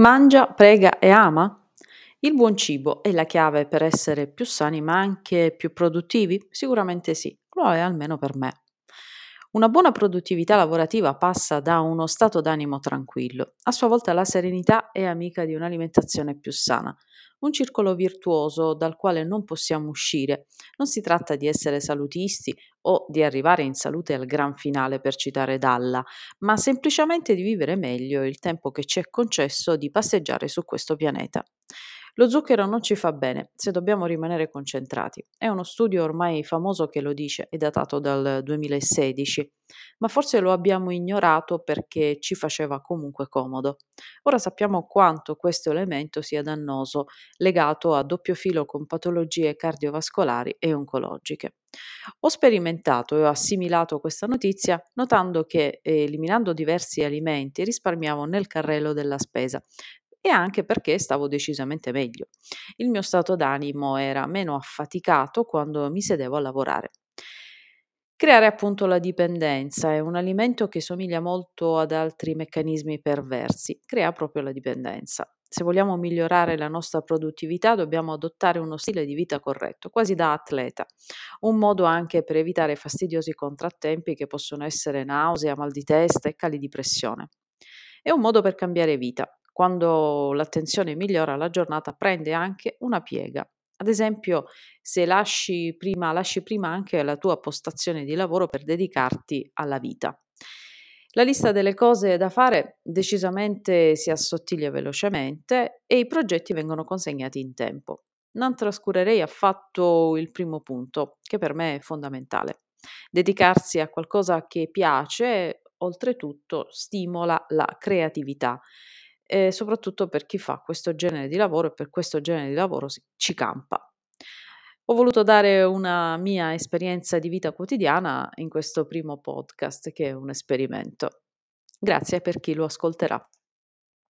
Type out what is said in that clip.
Mangia, prega e ama? Il buon cibo è la chiave per essere più sani ma anche più produttivi? Sicuramente sì, lo è almeno per me. Una buona produttività lavorativa passa da uno stato d'animo tranquillo. A sua volta la serenità è amica di un'alimentazione più sana. Un circolo virtuoso dal quale non possiamo uscire. Non si tratta di essere salutisti o di arrivare in salute al gran finale, per citare Dalla, ma semplicemente di vivere meglio il tempo che ci è concesso di passeggiare su questo pianeta. Lo zucchero non ci fa bene se dobbiamo rimanere concentrati. È uno studio ormai famoso che lo dice, è datato dal 2016, ma forse lo abbiamo ignorato perché ci faceva comunque comodo. Ora sappiamo quanto questo elemento sia dannoso, legato a doppio filo con patologie cardiovascolari e oncologiche. Ho sperimentato e ho assimilato questa notizia notando che eliminando diversi alimenti risparmiavo nel carrello della spesa, e anche perché stavo decisamente meglio. Il mio stato d'animo era meno affaticato quando mi sedevo a lavorare. Creare appunto la dipendenza è un alimento che somiglia molto ad altri meccanismi perversi, crea proprio la dipendenza. Se vogliamo migliorare la nostra produttività dobbiamo adottare uno stile di vita corretto, quasi da atleta, un modo anche per evitare fastidiosi contrattempi che possono essere nausea, mal di testa e cali di pressione. È un modo per cambiare vita, quando l'attenzione migliora, la giornata prende anche una piega. Ad esempio, se lasci prima, lasci prima anche la tua postazione di lavoro per dedicarti alla vita. La lista delle cose da fare decisamente si assottiglia velocemente e i progetti vengono consegnati in tempo. Non trascurerei affatto il primo punto, che per me è fondamentale. Dedicarsi a qualcosa che piace, oltretutto, stimola la creatività e soprattutto per chi fa questo genere di lavoro e per questo genere di lavoro si, ci campa. Ho voluto dare una mia esperienza di vita quotidiana in questo primo podcast che è un esperimento. Grazie per chi lo ascolterà.